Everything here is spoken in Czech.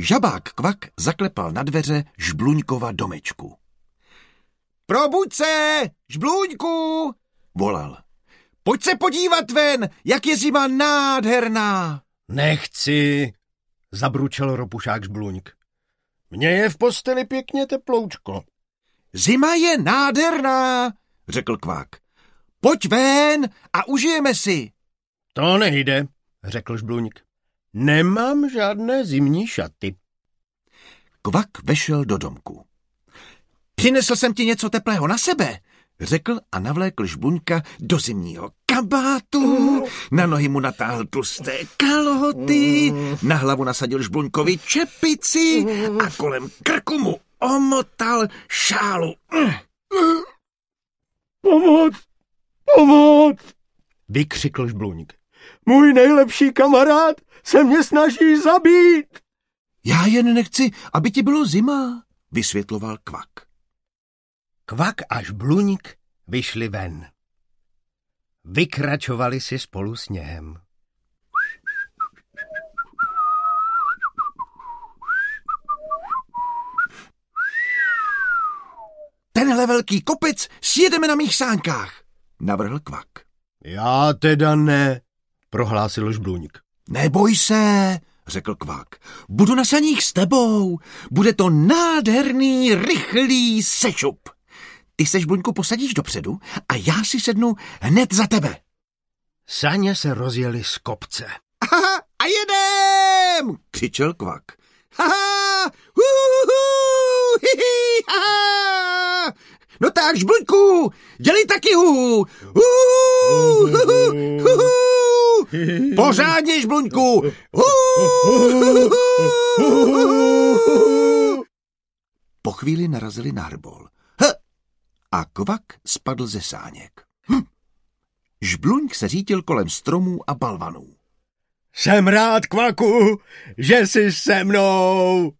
Žabák kvak zaklepal na dveře Žbluňkova domečku. Probuď se, Žbluňku, volal. Pojď se podívat ven, jak je zima nádherná. Nechci, zabručel ropušák Žbluňk. Mně je v posteli pěkně teploučko. Zima je nádherná, řekl kvák. Pojď ven a užijeme si. To nejde, řekl Žbluňk. Nemám žádné zimní šaty. Kvak vešel do domku. Přinesl jsem ti něco teplého na sebe, řekl a navlékl žbuňka do zimního kabátu, na nohy mu natáhl tlusté kalhoty, na hlavu nasadil žbuňkovi čepici a kolem krku mu omotal šálu. Pomoc! Pomoc! Vykřikl žbluňk. Můj nejlepší kamarád se mě snaží zabít. Já jen nechci, aby ti bylo zima, vysvětloval Kvak. Kvak a žbluňk vyšli ven. Vykračovali si spolu sněhem. Tenhle velký kopec sjedeme na mých sánkách, navrhl Kvak. Já teda ne, prohlásil žbluňk. Neboj se, řekl Kvak. Budu na saních s tebou. Bude to nádherný, rychlý sešup. Ty se žbluňku posadíš dopředu a já si sednu hned za tebe. Saně se rozjeli z kopce. Aha, a jedem, křičel Kvak. Haha, huhuhu, hihi, haha. No tak, žbluňku, dělej taky hu. Hu, hu, hu, hu. Pořádně, žbluňku. Po chvíli narazili na hrbol. A kvak spadl ze sáněk. Hm. Žbluňk se řítil kolem stromů a balvanů. Jsem rád, kvaku, že jsi se mnou.